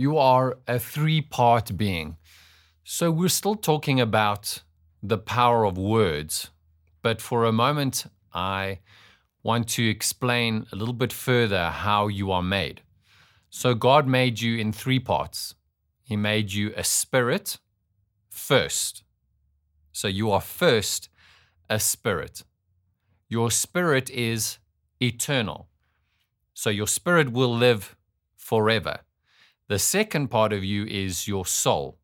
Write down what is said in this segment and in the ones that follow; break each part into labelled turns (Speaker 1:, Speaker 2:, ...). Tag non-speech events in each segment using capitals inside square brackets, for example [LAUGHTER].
Speaker 1: You are a three part being. So we're still talking about the power of words, but for a moment, I want to explain a little bit further how you are made. So, God made you in three parts. He made you a spirit first. So, you are first a spirit. Your spirit is eternal. So, your spirit will live forever. The second part of you is your soul.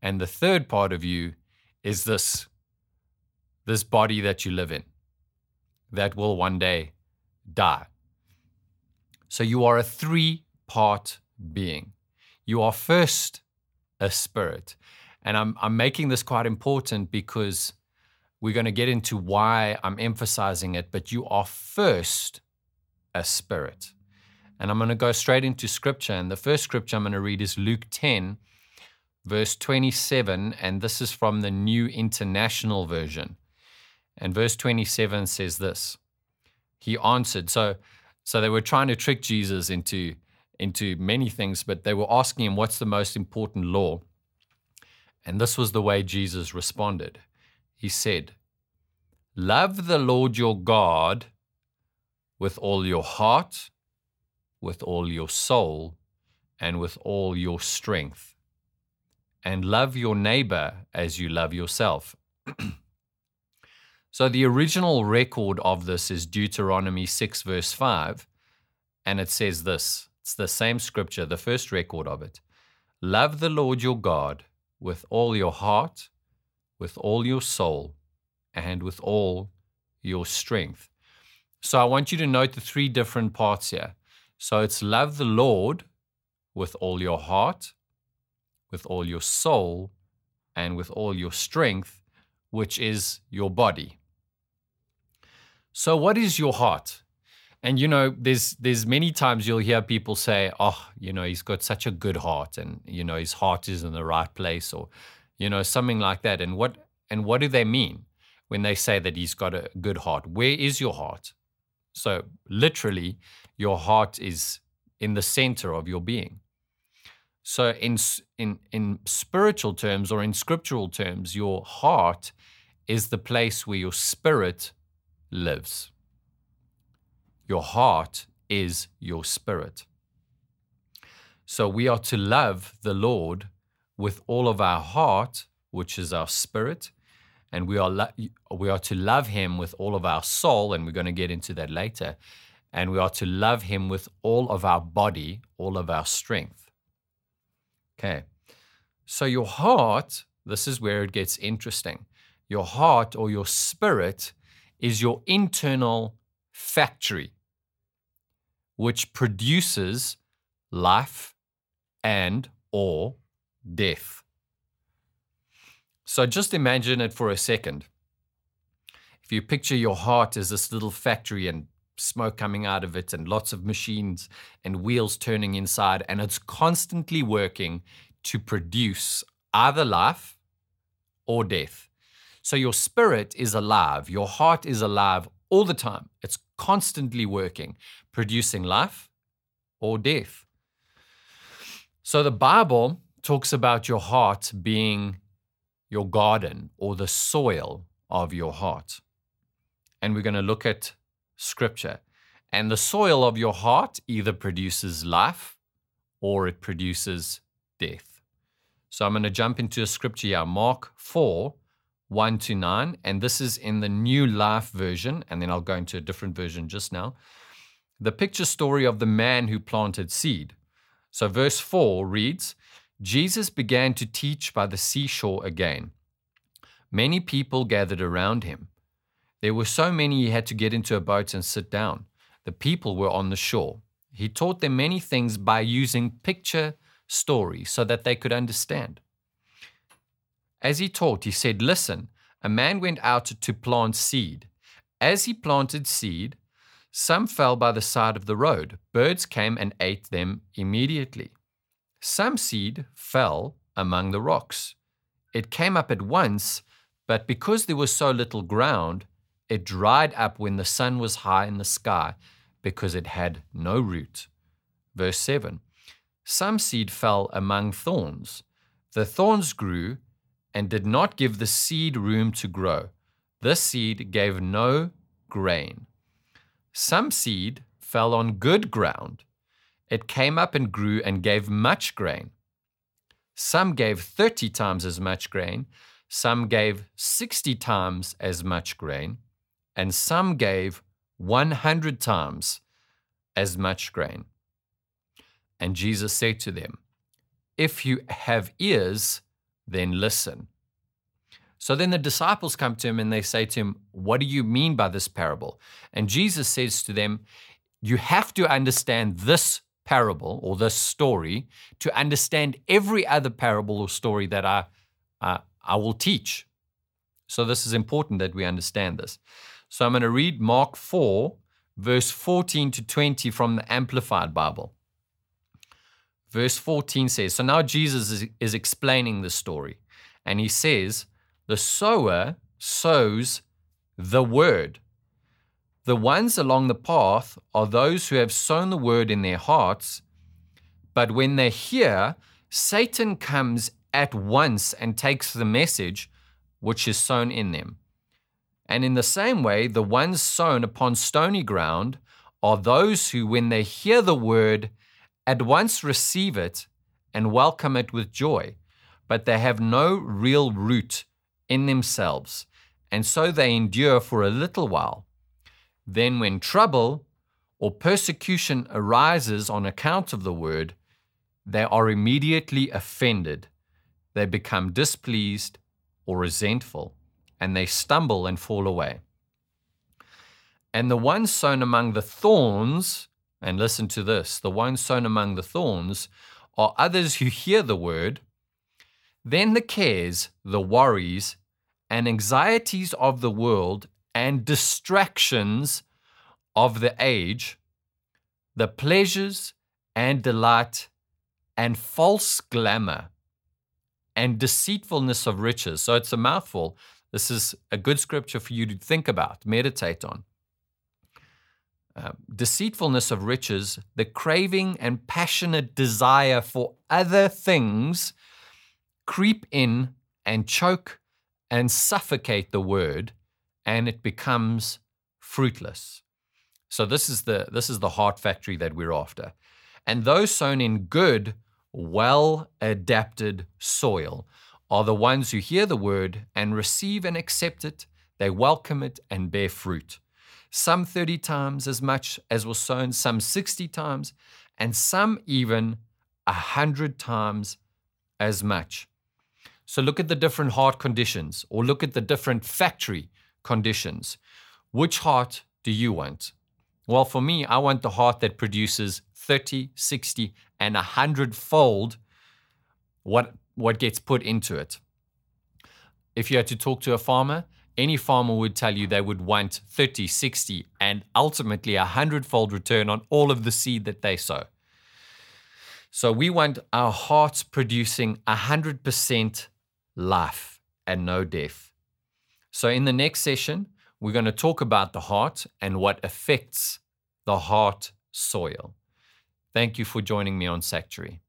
Speaker 1: And the third part of you is this this body that you live in that will one day die. So you are a three part being. You are first a spirit. And I'm, I'm making this quite important because we're going to get into why I'm emphasizing it, but you are first a spirit. And I'm going to go straight into scripture. And the first scripture I'm going to read is Luke 10, verse 27. And this is from the New International Version. And verse 27 says this He answered. So, so they were trying to trick Jesus into, into many things, but they were asking him, What's the most important law? And this was the way Jesus responded. He said, Love the Lord your God with all your heart, with all your soul, and with all your strength. And love your neighbor as you love yourself. [CLEARS THROAT] So the original record of this is Deuteronomy 6, verse 5. And it says this it's the same scripture, the first record of it. Love the Lord your God with all your heart, with all your soul, and with all your strength. So I want you to note the three different parts here. So it's love the Lord with all your heart, with all your soul, and with all your strength, which is your body. So, what is your heart? And you know, there's there's many times you'll hear people say, "Oh, you know, he's got such a good heart, and you know, his heart is in the right place," or you know, something like that. And what and what do they mean when they say that he's got a good heart? Where is your heart? So, literally, your heart is in the center of your being. So, in in in spiritual terms or in scriptural terms, your heart is the place where your spirit lives. Your heart is your spirit. So we are to love the Lord with all of our heart, which is our spirit, and we are lo- we are to love him with all of our soul and we're going to get into that later. And we are to love him with all of our body, all of our strength. Okay. So your heart, this is where it gets interesting. Your heart or your spirit is your internal factory, which produces life and or death. So just imagine it for a second. If you picture your heart as this little factory and smoke coming out of it and lots of machines and wheels turning inside, and it's constantly working to produce either life or death. So your spirit is alive, your heart is alive all the time. It's constantly working, producing life or death. So the Bible talks about your heart being your garden or the soil of your heart. And we're going to look at scripture. And the soil of your heart either produces life or it produces death. So I'm going to jump into a scripture here, Mark 4, 1 to 9. And this is in the New Life version. And then I'll go into a different version just now. The picture story of the man who planted seed. So, verse 4 reads Jesus began to teach by the seashore again. Many people gathered around him. There were so many he had to get into a boat and sit down. The people were on the shore. He taught them many things by using picture stories so that they could understand. As he taught, he said, Listen, a man went out to plant seed. As he planted seed, some fell by the side of the road. Birds came and ate them immediately. Some seed fell among the rocks. It came up at once, but because there was so little ground, it dried up when the sun was high in the sky because it had no root. Verse 7 Some seed fell among thorns. The thorns grew and did not give the seed room to grow. This seed gave no grain. Some seed fell on good ground. It came up and grew and gave much grain. Some gave 30 times as much grain, some gave 60 times as much grain, and some gave 100 times as much grain. And Jesus said to them, If you have ears, then listen. So then the disciples come to him and they say to him, What do you mean by this parable? And Jesus says to them, You have to understand this parable or this story to understand every other parable or story that I, uh, I will teach. So this is important that we understand this. So I'm going to read Mark 4, verse 14 to 20 from the Amplified Bible. Verse 14 says, So now Jesus is, explaining the story, and he says, the sower sows the word. The ones along the path are those who have sown the word in their hearts, but when they hear, Satan comes at once and takes the message which is sown in them. And in the same way, the ones sown upon stony ground are those who, when they hear the word, at once receive it and welcome it with joy, but they have no real root in themselves, and so they endure for a little while. Then, when trouble or persecution arises on account of the word, they are immediately offended. They become displeased or resentful, and they stumble and fall away. And the ones sown among the thorns, and listen to this the ones sown among the thorns are others who hear the word then the cares, the worries, and anxieties of the world and distractions of the age, the pleasures and delight and false glamour and deceitfulness of riches. So it's a mouthful. This is a good scripture for you to think about, meditate on. Uh, deceitfulness of riches, the craving and passionate desire for other things creep in and choke and suffocate the word and it becomes fruitless. So this is the this is the heart factory that we're after. And those sown in good, well adapted soil are the ones who hear the word and receive and accept it, they welcome it and bear fruit. Some 30 times as much as was sown, some 60 times, and some even a 100 times as much. So look at the different heart conditions or look at the different factory conditions. Which heart do you want? Well, for me, I want the heart that produces 30, 60, and 100 fold what, what gets put into it. If you had to talk to a farmer, any farmer would tell you they would want 30, 60, and ultimately a hundredfold return on all of the seed that they sow. So we want our hearts producing 100% life and no death. So, in the next session, we're going to talk about the heart and what affects the heart soil. Thank you for joining me on Sanctuary.